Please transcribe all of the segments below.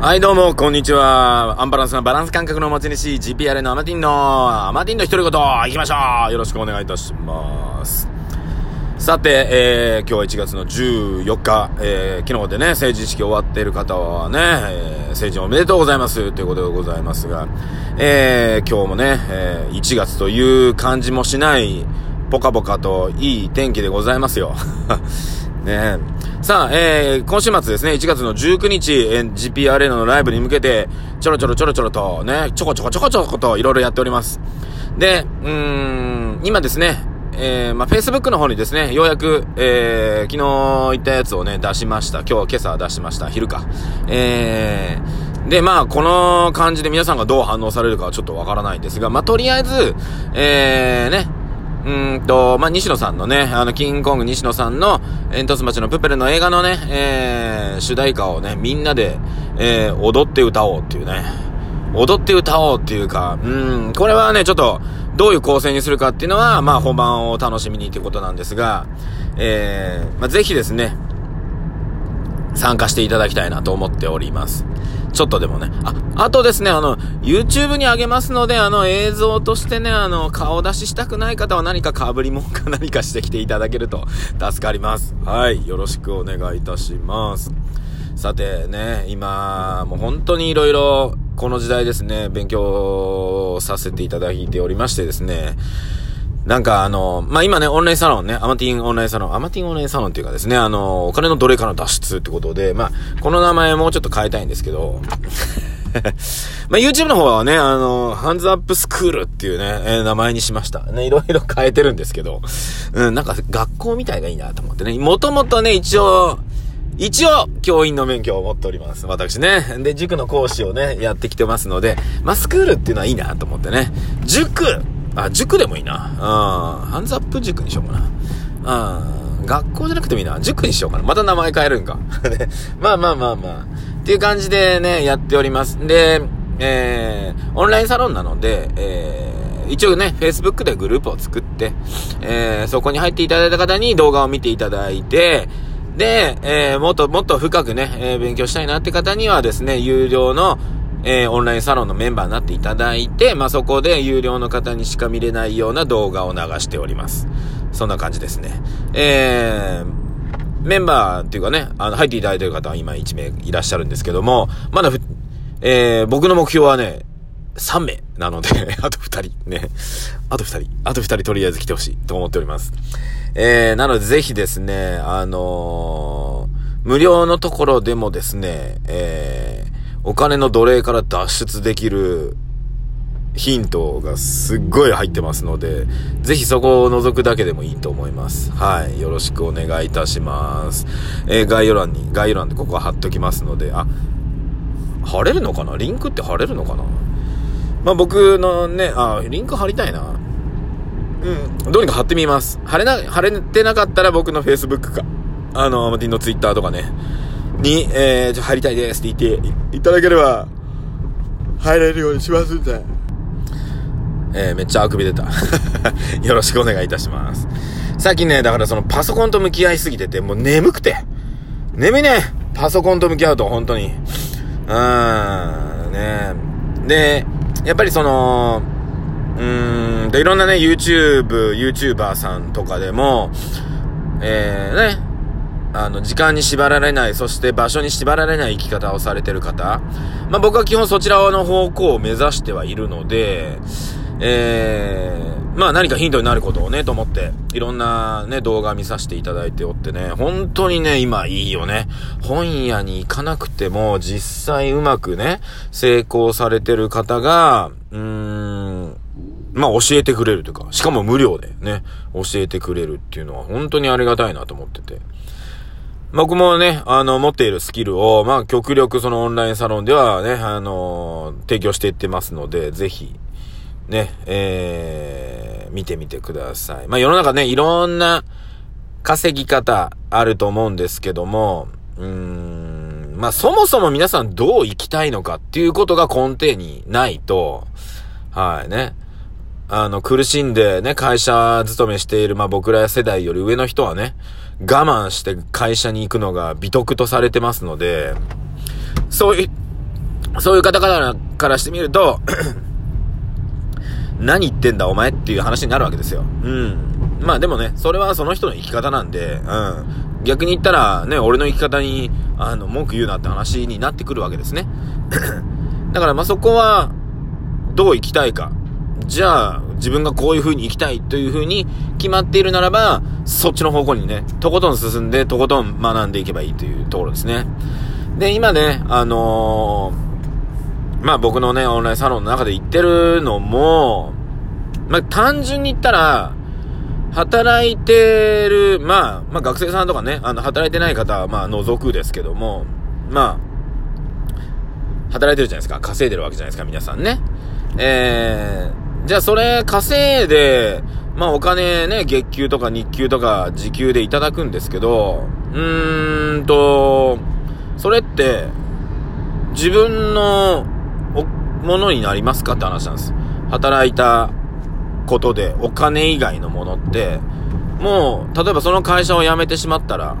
はい、どうも、こんにちは。アンバランスなバランス感覚の持ち主、GPR のアマティンの、アマティンの独り言、行きましょうよろしくお願いいたします。さて、えー、今日は1月の14日、えー、昨日でね、成人式終わっている方はね、えー、成人おめでとうございます、ということでございますが、えー、今日もね、えー、1月という感じもしない、ポカポカといい天気でございますよ。ねえさあ、えー、今週末ですね、1月の19日、えー、GP アレのライブに向けて、ちょろちょろちょろちょろとね、ちょこちょこちょこちょこといろいろやっております。で、うーん、今ですね、えー、まあ、Facebook の方にですね、ようやく、えー、昨日言ったやつをね、出しました。今日、今朝出しました。昼か。えー、で、まあ、この感じで皆さんがどう反応されるかはちょっとわからないんですが、まあ、とりあえず、えー、ね、うんと、まあ、西野さんのね、あの、キングコング西野さんの、煙突町のプペルの映画のね、えー、主題歌をね、みんなで、えー、踊って歌おうっていうね、踊って歌おうっていうか、うん、これはね、ちょっと、どういう構成にするかっていうのは、まあ、本番を楽しみにっていうことなんですが、えー、まあ、ぜひですね、参加していただきたいなと思っております。ちょっとでもね。あ、あとですね、あの、YouTube に上げますので、あの、映像としてね、あの、顔出ししたくない方は何か被り物か 何かしてきていただけると助かります。はい。よろしくお願いいたします。さてね、今、もう本当に色々、この時代ですね、勉強させていただいておりましてですね、なんかあの、まあ、今ね、オンラインサロンね、アマティンオンラインサロン、アマティンオンラインサロンっていうかですね、あの、お金の奴隷かの脱出ってことで、まあ、この名前もうちょっと変えたいんですけど、まあ、YouTube の方はね、あの、ハンズアップスクールっていうね、えー名前にしました。ね、いろいろ変えてるんですけど、うん、なんか学校みたいがいいなと思ってね、もともとね、一応、一応、教員の免許を持っております。私ね。で、塾の講師をね、やってきてますので、まあ、スクールっていうのはいいなと思ってね。塾あ、塾でもいいな。うん。ハンズアップ塾にしようかな。うん。学校じゃなくてもいいな。塾にしようかな。また名前変えるんか。で まあまあまあまあ。っていう感じでね、やっております。で、えー、オンラインサロンなので、えー、一応ね、Facebook でグループを作って、えー、そこに入っていただいた方に動画を見ていただいて、で、えー、もっともっと深くね、えー、勉強したいなって方にはですね、有料の、えー、オンラインサロンのメンバーになっていただいて、まあ、そこで有料の方にしか見れないような動画を流しております。そんな感じですね。えー、メンバーっていうかね、あの、入っていただいてる方は今1名いらっしゃるんですけども、まだ、えー、僕の目標はね、3名なので、あと2人、ね。あと2人、あと2人とりあえず来てほしいと思っております。えー、なのでぜひですね、あのー無料のところでもですね、えー、お金の奴隷から脱出できるヒントがすっごい入ってますので、ぜひそこを覗くだけでもいいと思います。はい。よろしくお願いいたします。えー、概要欄に、概要欄でここは貼っときますので、あ、貼れるのかな？リンクって貼れるのかな？まあ、僕のね、あ、リンク貼りたいな。うん。どうにか貼ってみます。貼れな、貼れてなかったら僕の Facebook か、あの、アマティンの Twitter とかね、に、えー、ちょ、入りたいですって言っていただければ、入れるようにしますんで。えー、めっちゃあくび出た。よろしくお願いいたします。最近ね、だからそのパソコンと向き合いすぎてて、もう眠くて。眠いね。パソコンと向き合うと、本当に。うーん、ねで、やっぱりその、うーん、で、いろんなね、YouTube、YouTuber さんとかでも、えー、ね、あの、時間に縛られない、そして場所に縛られない生き方をされてる方。まあ、僕は基本そちらの方向を目指してはいるので、えー、まあ何かヒントになることをね、と思って、いろんなね、動画見させていただいておってね、本当にね、今いいよね。本屋に行かなくても、実際うまくね、成功されてる方が、うーん、まあ教えてくれるというか、しかも無料でね、教えてくれるっていうのは本当にありがたいなと思ってて。僕もね、あの、持っているスキルを、まあ、極力そのオンラインサロンではね、あの提供していってますので、ぜひ、ね、えー、見てみてください。まあ、世の中ね、いろんな稼ぎ方あると思うんですけども、うーん、まあ、そもそも皆さんどう生きたいのかっていうことが根底にないと、はいね。あの、苦しんでね、会社勤めしている、まあ僕ら世代より上の人はね、我慢して会社に行くのが美徳とされてますので、そういう、そういう方々からしてみると 何言ってんだお前っていう話になるわけですよ。うん。まあでもね、それはその人の生き方なんで、うん。逆に言ったら、ね、俺の生き方に、あの、文句言うなって話になってくるわけですね。だからまあそこは、どう生きたいか。じゃあ、自分がこういう風に生きたいという風に決まっているならば、そっちの方向にね、とことん進んで、とことん学んでいけばいいというところですね。で、今ね、あのー、まあ僕のね、オンラインサロンの中で言ってるのも、まあ単純に言ったら、働いてる、まあ、まあ学生さんとかね、あの、働いてない方は、まあ除くですけども、まあ、働いてるじゃないですか。稼いでるわけじゃないですか、皆さんね。えー、じゃあそれ稼いで、まあお金ね、月給とか日給とか時給でいただくんですけど、うーんと、それって、自分のものになりますかって話なんです。働いたことでお金以外のものって、もう、例えばその会社を辞めてしまったら、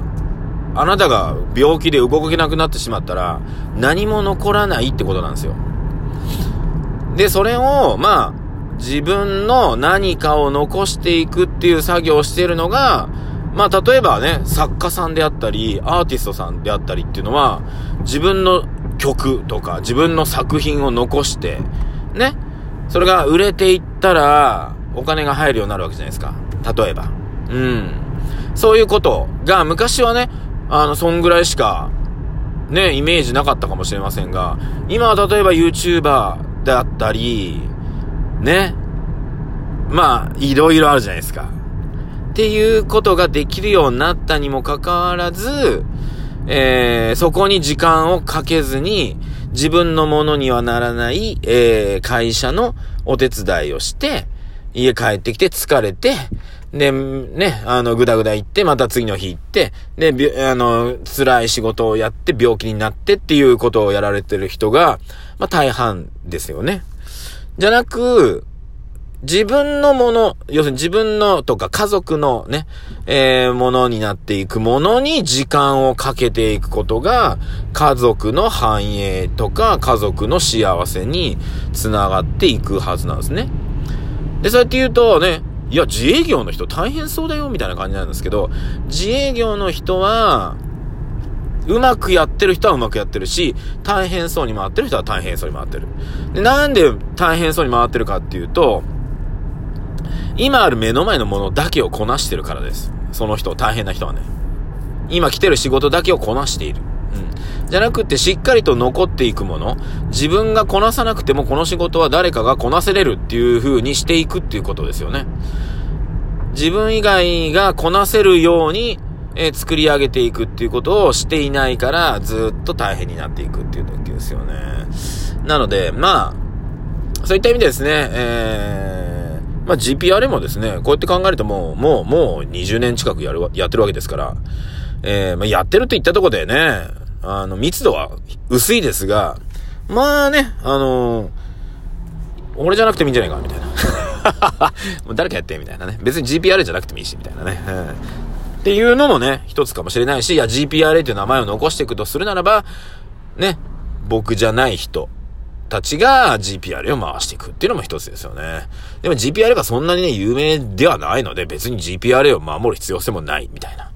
あなたが病気で動けなくなってしまったら、何も残らないってことなんですよ。で、それを、まあ、自分の何かを残していくっていう作業をしてるのが、まあ、例えばね、作家さんであったり、アーティストさんであったりっていうのは、自分の曲とか、自分の作品を残して、ね、それが売れていったら、お金が入るようになるわけじゃないですか。例えば。うん。そういうことが、昔はね、あの、そんぐらいしか、ね、イメージなかったかもしれませんが、今は例えば YouTuber であったり、ね。まあ、いろいろあるじゃないですか。っていうことができるようになったにもかかわらず、えー、そこに時間をかけずに、自分のものにはならない、えー、会社のお手伝いをして、家帰ってきて疲れて、で、ね、あの、ぐだぐだ行って、また次の日行って、で、あの、辛い仕事をやって病気になってっていうことをやられてる人が、まあ大半ですよね。じゃなく、自分のもの、要するに自分のとか家族のね、えー、ものになっていくものに時間をかけていくことが、家族の繁栄とか家族の幸せにつながっていくはずなんですね。で、そうやって言うとね、いや、自営業の人大変そうだよ、みたいな感じなんですけど、自営業の人は、うまくやってる人はうまくやってるし、大変そうに回ってる人は大変そうに回ってる。で、なんで大変そうに回ってるかっていうと、今ある目の前のものだけをこなしてるからです。その人、大変な人はね。今来てる仕事だけをこなしている。うん。じゃなくて、しっかりと残っていくもの。自分がこなさなくてもこの仕事は誰かがこなせれるっていう風にしていくっていうことですよね。自分以外がこなせるように、え、作り上げていくっていうことをしていないから、ずっと大変になっていくっていう時ですよね。なので、まあ、そういった意味でですね、えーまあ、GPR もですね、こうやって考えるともう、もう、もう20年近くやる、やってるわけですから、えー、まあ、やってると言ったとこでね、あの、密度は薄いですが、まあね、あのー、俺じゃなくてもいいんじゃないか、みたいな。もう誰かやって、みたいなね。別に GPR じゃなくてもいいし、みたいなね。うん、っていうのもね、一つかもしれないし、いや、GPRA という名前を残していくとするならば、ね、僕じゃない人、たちが GPRA を回していくっていうのも一つですよね。でも GPRA がそんなにね、有名ではないので、別に GPRA を守る必要性もないみたいな。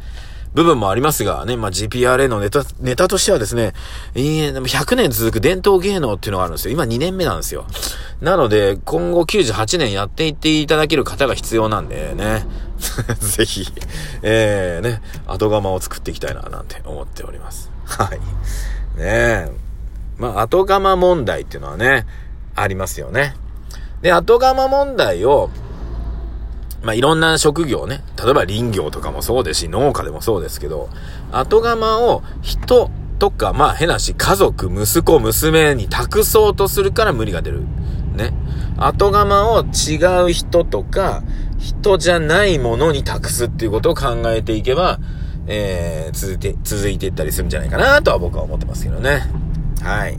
部分もありますがね、まあ、GPRA のネタ、ネタとしてはですね、100年続く伝統芸能っていうのがあるんですよ。今2年目なんですよ。なので、今後98年やっていっていただける方が必要なんでね、ぜひ、えー、ね、後釜を作っていきたいな、なんて思っております。はい。ねえ。まあ、後釜問題っていうのはね、ありますよね。で、後釜問題を、まあ、いろんな職業ね、例えば林業とかもそうですし、農家でもそうですけど、後釜を人とか、まあ、変なし、家族、息子、娘に託そうとするから無理が出る。ね。後釜を違う人とか、人じゃないものに託すっていうことを考えていけば、えー、続いて、続いていったりするんじゃないかなとは僕は思ってますけどね。はい。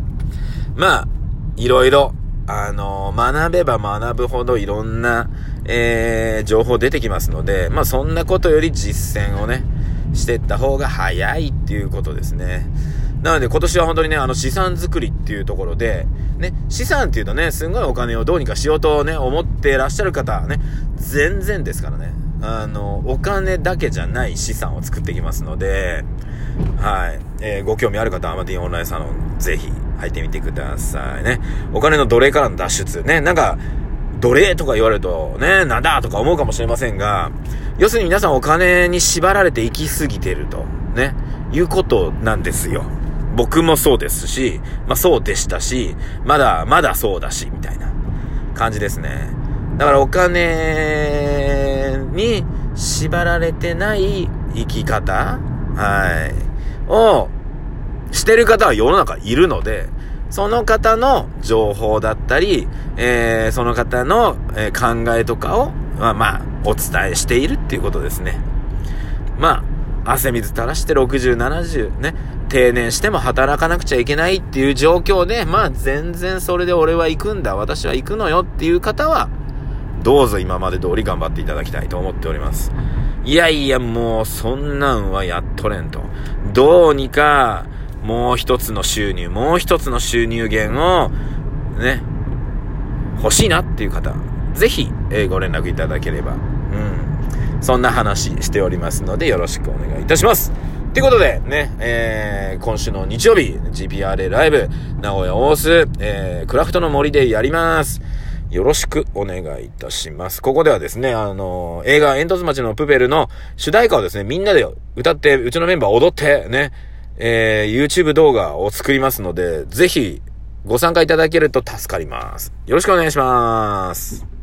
まあ、いろいろ、あのー、学べば学ぶほどいろんな、えー、情報出てきますので、まあそんなことより実践をね、していった方が早いっていうことですね。なので今年は本当にね、あの資産作りっていうところで、ね、資産っていうとね、すんごいお金をどうにかしようとね、思ってらっしゃる方ね、全然ですからね。あの、お金だけじゃない資産を作っていきますので、はい。えー、ご興味ある方はアマティンオンラインサロン、ぜひ入ってみてくださいね。お金の奴隷からの脱出。ね、なんか、奴隷とか言われると、ね、なんだとか思うかもしれませんが、要するに皆さんお金に縛られて生きすぎてると、ね、いうことなんですよ。僕もそうですし、まあそうでしたし、まだ、まだそうだし、みたいな感じですね。だからお金に縛られてない生き方はい。をしてる方は世の中いるので、その方の情報だったり、えー、その方の、え、考えとかを、まあまあ、お伝えしているっていうことですね。まあ、汗水垂らして60、70ね、定年しても働かなくちゃいけないっていう状況で、まあ全然それで俺は行くんだ、私は行くのよっていう方は、どうぞ今まで通り頑張っていただきたいと思っております。いやいや、もうそんなんはやっとれんと。どうにか、もう一つの収入、もう一つの収入源を、ね、欲しいなっていう方、ぜひ、えー、ご連絡いただければ、うん、そんな話しておりますので、よろしくお願いいたします。ということで、ね、えー、今週の日曜日、GPRA ライブ、名古屋大須、えー、クラフトの森でやります。よろしくお願いいたします。ここではですね、あの、映画煙突町のプペルの主題歌をですね、みんなで歌って、うちのメンバー踊って、ね、えー、YouTube 動画を作りますので、ぜひご参加いただけると助かります。よろしくお願いします。